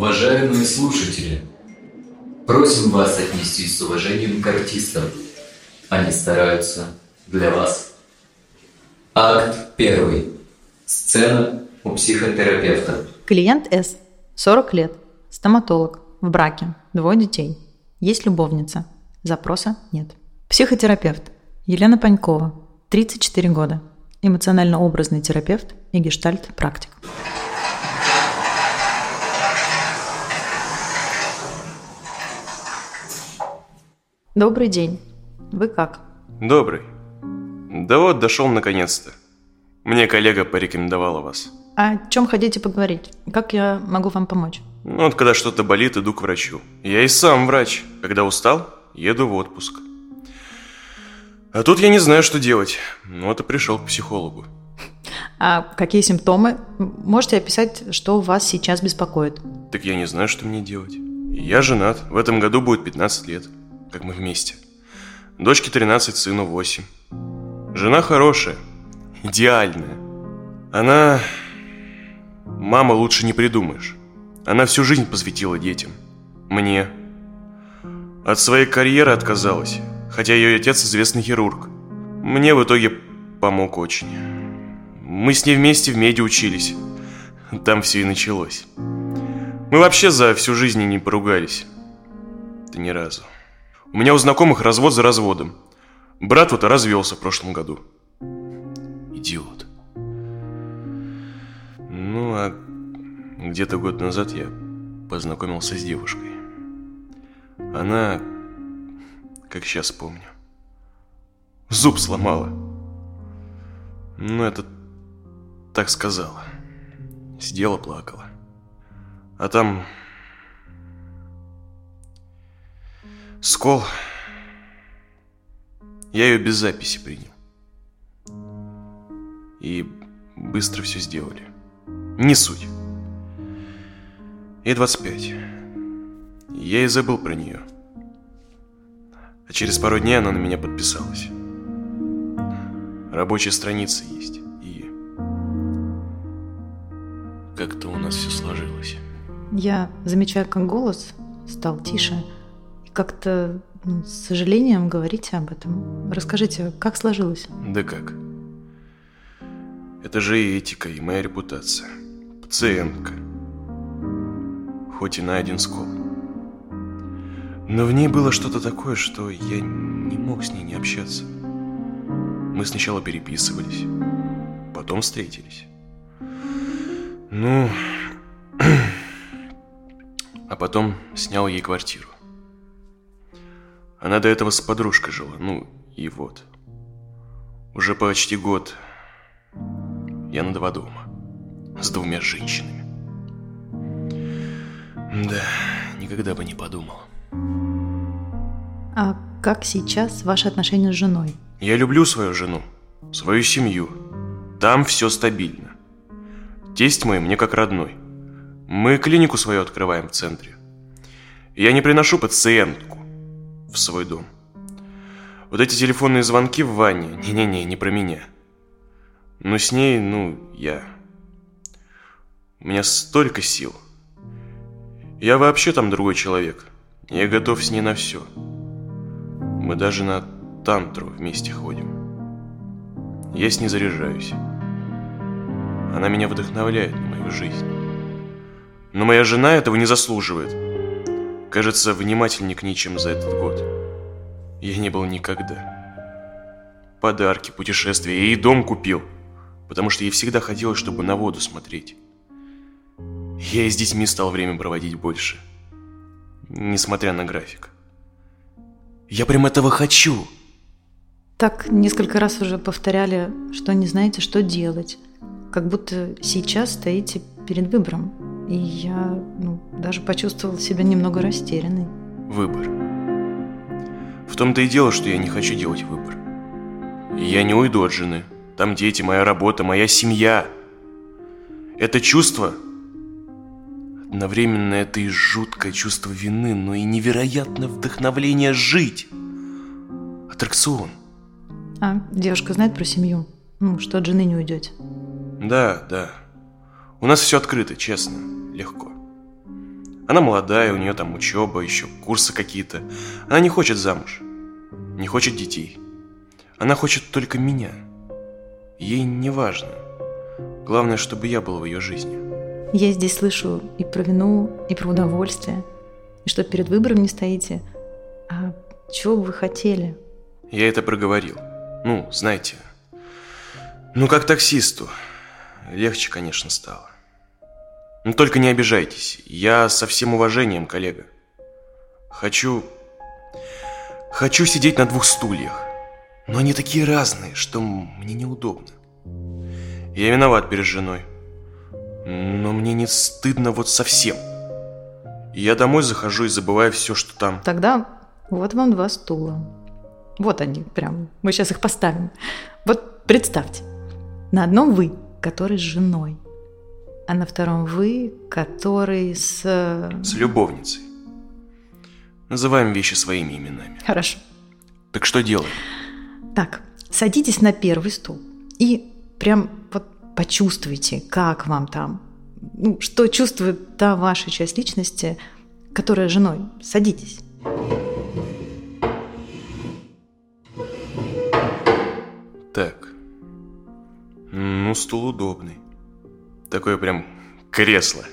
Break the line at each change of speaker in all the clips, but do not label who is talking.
Уважаемые слушатели, просим вас отнестись с уважением к артистам. Они стараются для вас. Акт первый. Сцена у психотерапевта.
Клиент С. 40 лет. Стоматолог. В браке. Двое детей. Есть любовница. Запроса нет. Психотерапевт. Елена Панькова. 34 года. Эмоционально-образный терапевт и гештальт-практик. Добрый день. Вы как?
Добрый. Да вот, дошел наконец-то. Мне коллега порекомендовала вас.
О чем хотите поговорить? Как я могу вам помочь?
Ну вот, когда что-то болит, иду к врачу. Я и сам врач. Когда устал, еду в отпуск. А тут я не знаю, что делать. Ну вот и пришел к психологу.
А какие симптомы? Можете описать, что вас сейчас беспокоит?
Так я не знаю, что мне делать. Я женат. В этом году будет 15 лет как мы вместе. Дочке 13, сыну 8. Жена хорошая, идеальная. Она... Мама лучше не придумаешь. Она всю жизнь посвятила детям. Мне. От своей карьеры отказалась, хотя ее отец известный хирург. Мне в итоге помог очень. Мы с ней вместе в меди учились. Там все и началось. Мы вообще за всю жизнь не поругались. Да ни разу. У меня у знакомых развод за разводом. Брат вот развелся в прошлом году. Идиот. Ну, а где-то год назад я познакомился с девушкой. Она, как сейчас помню, зуб сломала. Ну, это так сказала. Сидела, плакала. А там Скол. Я ее без записи принял. И быстро все сделали. Не суть. Ей 25. Я и забыл про нее. А через пару дней она на меня подписалась. Рабочая страница есть. И как-то у нас все сложилось.
Я замечаю, как голос стал тише как-то ну, с сожалением говорите об этом. Расскажите, как сложилось?
Да как? Это же и этика, и моя репутация. Пациентка. Хоть и на один скол. Но в ней было что-то такое, что я не мог с ней не общаться. Мы сначала переписывались, потом встретились. Ну, а потом снял ей квартиру. Она до этого с подружкой жила, ну и вот. Уже почти год я на два дома. С двумя женщинами. Да, никогда бы не подумал.
А как сейчас ваши отношения с женой?
Я люблю свою жену, свою семью. Там все стабильно. Тесть мой мне как родной. Мы клинику свою открываем в центре. Я не приношу пациентку в свой дом. Вот эти телефонные звонки в ванне, не-не-не, не про меня. Но с ней, ну, я... У меня столько сил. Я вообще там другой человек. Я готов с ней на все. Мы даже на тантру вместе ходим. Я с ней заряжаюсь. Она меня вдохновляет на мою жизнь. Но моя жена этого не заслуживает. Кажется, внимательнее к ней, чем за этот год. Я не был никогда. Подарки, путешествия, я ей дом купил, потому что ей всегда хотелось, чтобы на воду смотреть. Я и с детьми стал время проводить больше, несмотря на график. Я прям этого хочу.
так несколько раз уже повторяли, что не знаете, что делать. Как будто сейчас стоите перед выбором. И я ну, даже почувствовал себя немного растерянной.
Выбор. В том-то и дело, что я не хочу делать выбор. И я не уйду от жены. Там дети, моя работа, моя семья. Это чувство Одновременно это и жуткое чувство вины, но и невероятное вдохновление жить. Аттракцион.
А девушка знает про семью? Ну, что от жены не уйдете?
Да, да. У нас все открыто, честно, легко. Она молодая, у нее там учеба, еще курсы какие-то. Она не хочет замуж, не хочет детей. Она хочет только меня. Ей не важно. Главное, чтобы я был в ее жизни.
Я здесь слышу и про вину, и про удовольствие, и что перед выбором не стоите. А чего бы вы хотели?
Я это проговорил. Ну, знаете, ну как таксисту. Легче, конечно, стало. Но только не обижайтесь. Я со всем уважением, коллега. Хочу... Хочу сидеть на двух стульях. Но они такие разные, что мне неудобно. Я виноват перед женой. Но мне не стыдно вот совсем. Я домой захожу и забываю все, что там.
Тогда вот вам два стула. Вот они прям. Мы сейчас их поставим. Вот представьте. На одном вы, который с женой. А на втором вы, который с...
С любовницей. Называем вещи своими именами.
Хорошо.
Так что делаем?
Так, садитесь на первый стул и прям вот почувствуйте, как вам там, ну, что чувствует та ваша часть личности, которая женой. Садитесь.
Так. Ну, стул удобный. Такое прям кресло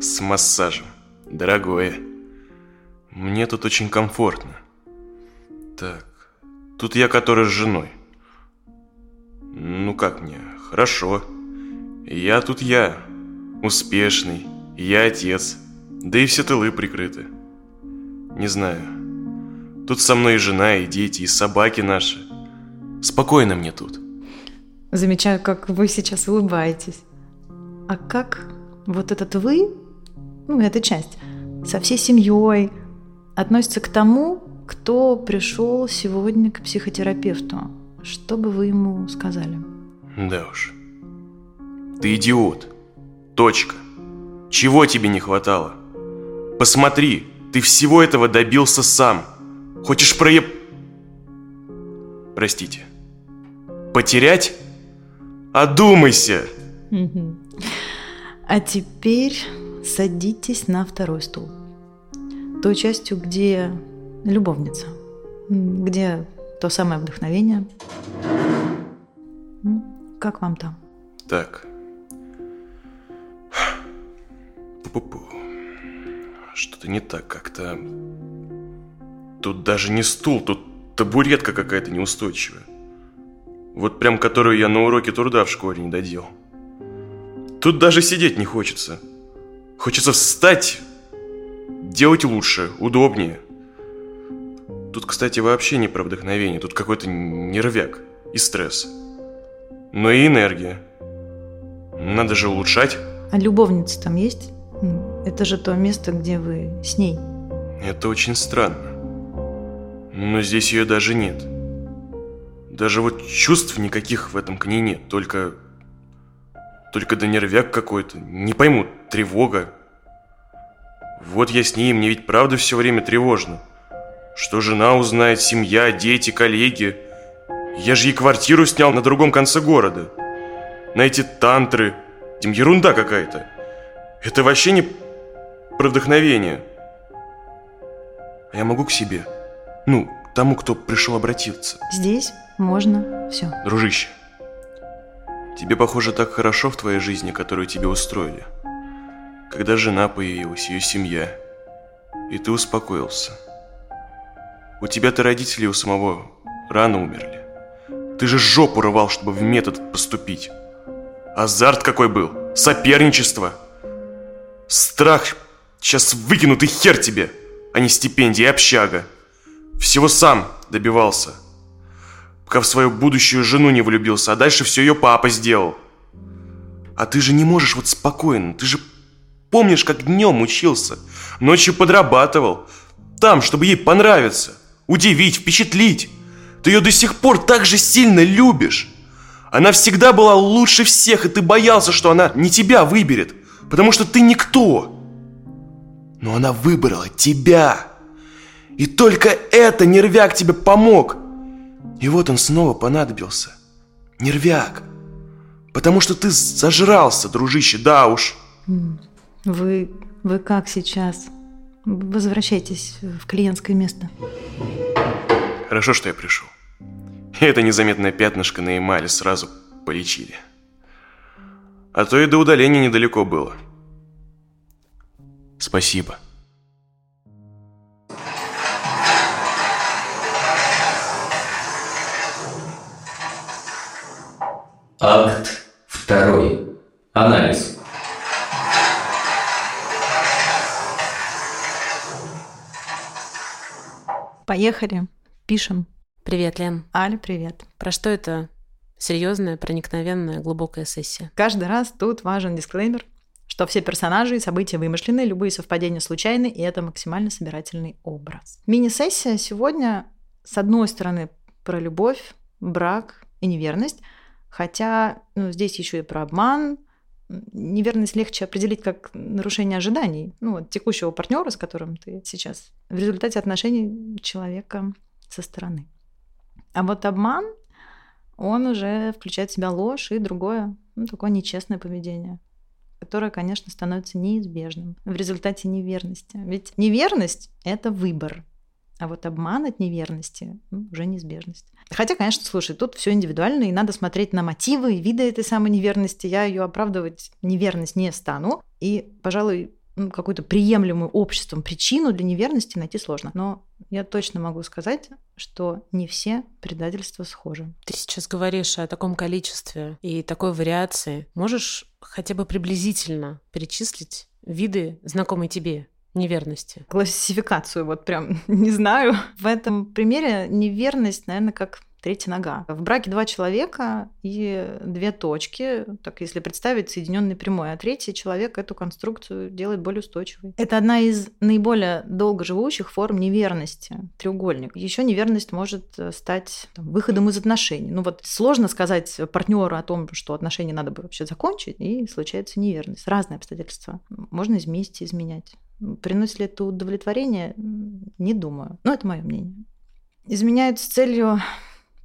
с массажем. Дорогое. Мне тут очень комфортно. Так, тут я который с женой. Ну как мне, хорошо. Я тут я, успешный, я отец, да и все тылы прикрыты. Не знаю. Тут со мной и жена, и дети, и собаки наши. Спокойно мне тут.
Замечаю, как вы сейчас улыбаетесь. А как вот этот вы, ну, эта часть, со всей семьей относится к тому, кто пришел сегодня к психотерапевту? Что бы вы ему сказали?
Да уж. Ты идиот. Точка. Чего тебе не хватало? Посмотри, ты всего этого добился сам. Хочешь проеб... Простите. Потерять? Одумайся!
А теперь садитесь на второй стул. Той частью, где любовница, где то самое вдохновение. Как вам там?
Так. Пу-пу-пу. Что-то не так как-то. Тут даже не стул, тут табуретка какая-то неустойчивая. Вот прям которую я на уроке труда в школе не доделал. Тут даже сидеть не хочется. Хочется встать, делать лучше, удобнее. Тут, кстати, вообще не про вдохновение, тут какой-то нервяк и стресс. Но и энергия. Надо же улучшать.
А любовница там есть? Это же то место, где вы с ней.
Это очень странно. Но здесь ее даже нет. Даже вот чувств никаких в этом к ней нет. Только... Только да нервяк какой-то. Не пойму, тревога. Вот я с ней, мне ведь правда все время тревожно. Что жена узнает, семья, дети, коллеги. Я же ей квартиру снял на другом конце города. На эти тантры. Тем ерунда какая-то. Это вообще не про вдохновение. А я могу к себе? Ну, к тому, кто пришел обратиться.
Здесь можно все.
Дружище, тебе, похоже, так хорошо в твоей жизни, которую тебе устроили. Когда жена появилась, ее семья, и ты успокоился. У тебя-то родители у самого рано умерли. Ты же жопу рвал, чтобы в метод поступить. Азарт какой был, соперничество. Страх сейчас выкинут и хер тебе, а не стипендия и общага. Всего сам добивался. Пока в свою будущую жену не влюбился, а дальше все ее папа сделал. А ты же не можешь вот спокойно, ты же помнишь, как днем учился, ночью подрабатывал, там, чтобы ей понравиться, удивить, впечатлить. Ты ее до сих пор так же сильно любишь. Она всегда была лучше всех, и ты боялся, что она не тебя выберет, потому что ты никто. Но она выбрала тебя. И только это нервяк тебе помог. И вот он снова понадобился. Нервяк. Потому что ты зажрался, дружище, да уж.
Вы, вы как сейчас? Возвращайтесь в клиентское место.
Хорошо, что я пришел. Это незаметное пятнышко на эмали сразу полечили. А то и до удаления недалеко было. Спасибо.
Поехали. Пишем.
Привет, Лен.
Аля, привет.
Про что это серьезная, проникновенная, глубокая сессия?
Каждый раз тут важен дисклеймер, что все персонажи и события вымышлены, любые совпадения случайны, и это максимально собирательный образ. Мини-сессия сегодня, с одной стороны, про любовь, брак и неверность, хотя ну, здесь еще и про обман, неверность легче определить как нарушение ожиданий ну, вот, текущего партнера, с которым ты сейчас, в результате отношений человека со стороны. А вот обман, он уже включает в себя ложь и другое, ну, такое нечестное поведение, которое, конечно, становится неизбежным в результате неверности. Ведь неверность — это выбор, а вот обман от неверности ну, уже неизбежность. Хотя, конечно, слушай, тут все индивидуально, и надо смотреть на мотивы и виды этой самой неверности. Я ее оправдывать неверность не стану. И, пожалуй, ну, какую-то приемлемую обществом причину для неверности найти сложно. Но я точно могу сказать, что не все предательства схожи.
Ты сейчас говоришь о таком количестве и такой вариации. Можешь хотя бы приблизительно перечислить виды, знакомые тебе неверности?
Классификацию вот прям не знаю. В этом примере неверность, наверное, как третья нога. В браке два человека и две точки, так если представить соединенный прямой, а третий человек эту конструкцию делает более устойчивой. Это одна из наиболее долгоживущих форм неверности, треугольник. Еще неверность может стать там, выходом из отношений. Ну вот сложно сказать партнеру о том, что отношения надо бы вообще закончить, и случается неверность. Разные обстоятельства. Можно вместе изменять. Приносит ли это удовлетворение? Не думаю. Но это мое мнение. Изменяют с целью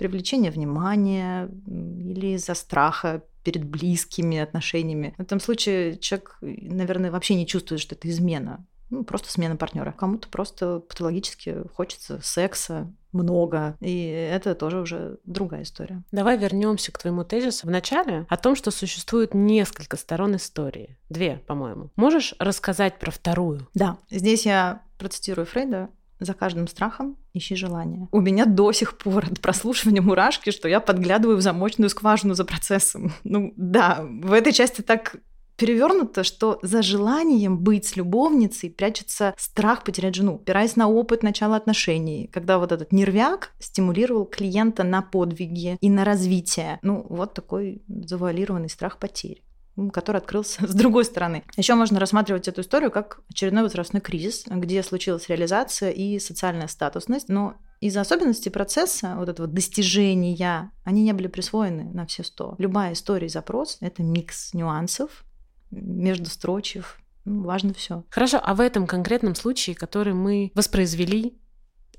привлечения внимания или из-за страха перед близкими отношениями. В этом случае человек, наверное, вообще не чувствует, что это измена. Ну, просто смена партнера. Кому-то просто патологически хочется секса, много. И это тоже уже другая история.
Давай вернемся к твоему тезису в начале о том, что существует несколько сторон истории. Две, по-моему. Можешь рассказать про вторую?
Да. Здесь я процитирую Фрейда. За каждым страхом ищи желание. У меня до сих пор от прослушивания мурашки, что я подглядываю в замочную скважину за процессом. Ну да, в этой части так перевернуто, что за желанием быть с любовницей прячется страх потерять жену, опираясь на опыт начала отношений, когда вот этот нервяк стимулировал клиента на подвиги и на развитие. Ну, вот такой завуалированный страх потери который открылся с другой стороны. Еще можно рассматривать эту историю как очередной возрастной кризис, где случилась реализация и социальная статусность, но из-за особенностей процесса, вот этого достижения, они не были присвоены на все сто. Любая история и запрос — это микс нюансов, между строчев. Ну, важно все.
Хорошо, а в этом конкретном случае, который мы воспроизвели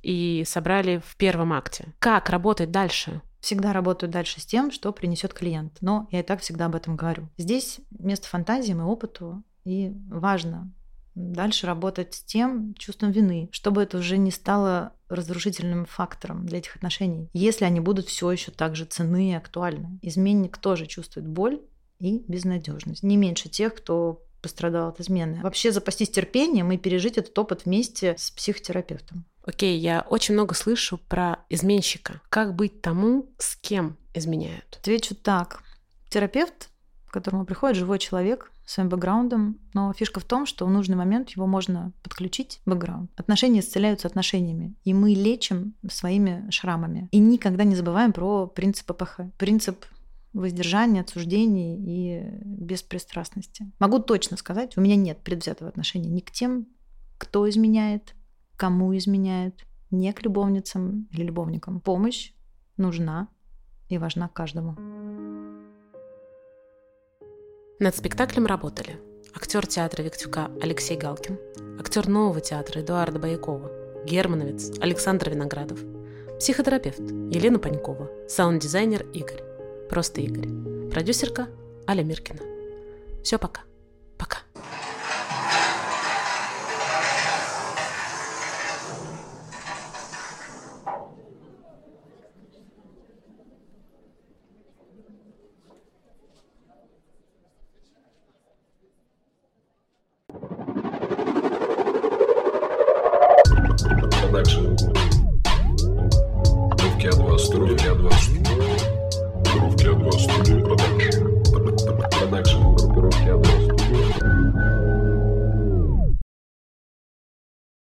и собрали в первом акте, как работать дальше?
Всегда работаю дальше с тем, что принесет клиент. Но я и так всегда об этом говорю. Здесь место фантазиям и опыту, и важно дальше работать с тем чувством вины, чтобы это уже не стало разрушительным фактором для этих отношений. Если они будут все еще так же ценны и актуальны. Изменник тоже чувствует боль, и безнадежность. Не меньше тех, кто пострадал от измены. Вообще запастись терпением и пережить этот опыт вместе с психотерапевтом.
Окей, я очень много слышу про изменщика. Как быть тому, с кем изменяют?
Отвечу так. Терапевт, к которому приходит живой человек, своим бэкграундом, но фишка в том, что в нужный момент его можно подключить, бэкграунд. Отношения исцеляются отношениями, и мы лечим своими шрамами. И никогда не забываем про принцип АПХ. Принцип воздержания, отсуждений и беспристрастности. Могу точно сказать, у меня нет предвзятого отношения ни к тем, кто изменяет, кому изменяет, не к любовницам или любовникам. Помощь нужна и важна каждому.
Над спектаклем работали актер театра Виктюка Алексей Галкин, актер нового театра Эдуарда Боякова, германовец Александр Виноградов, психотерапевт Елена Панькова, саунд-дизайнер Игорь, просто Игорь, продюсерка Аля Миркина. Все, пока.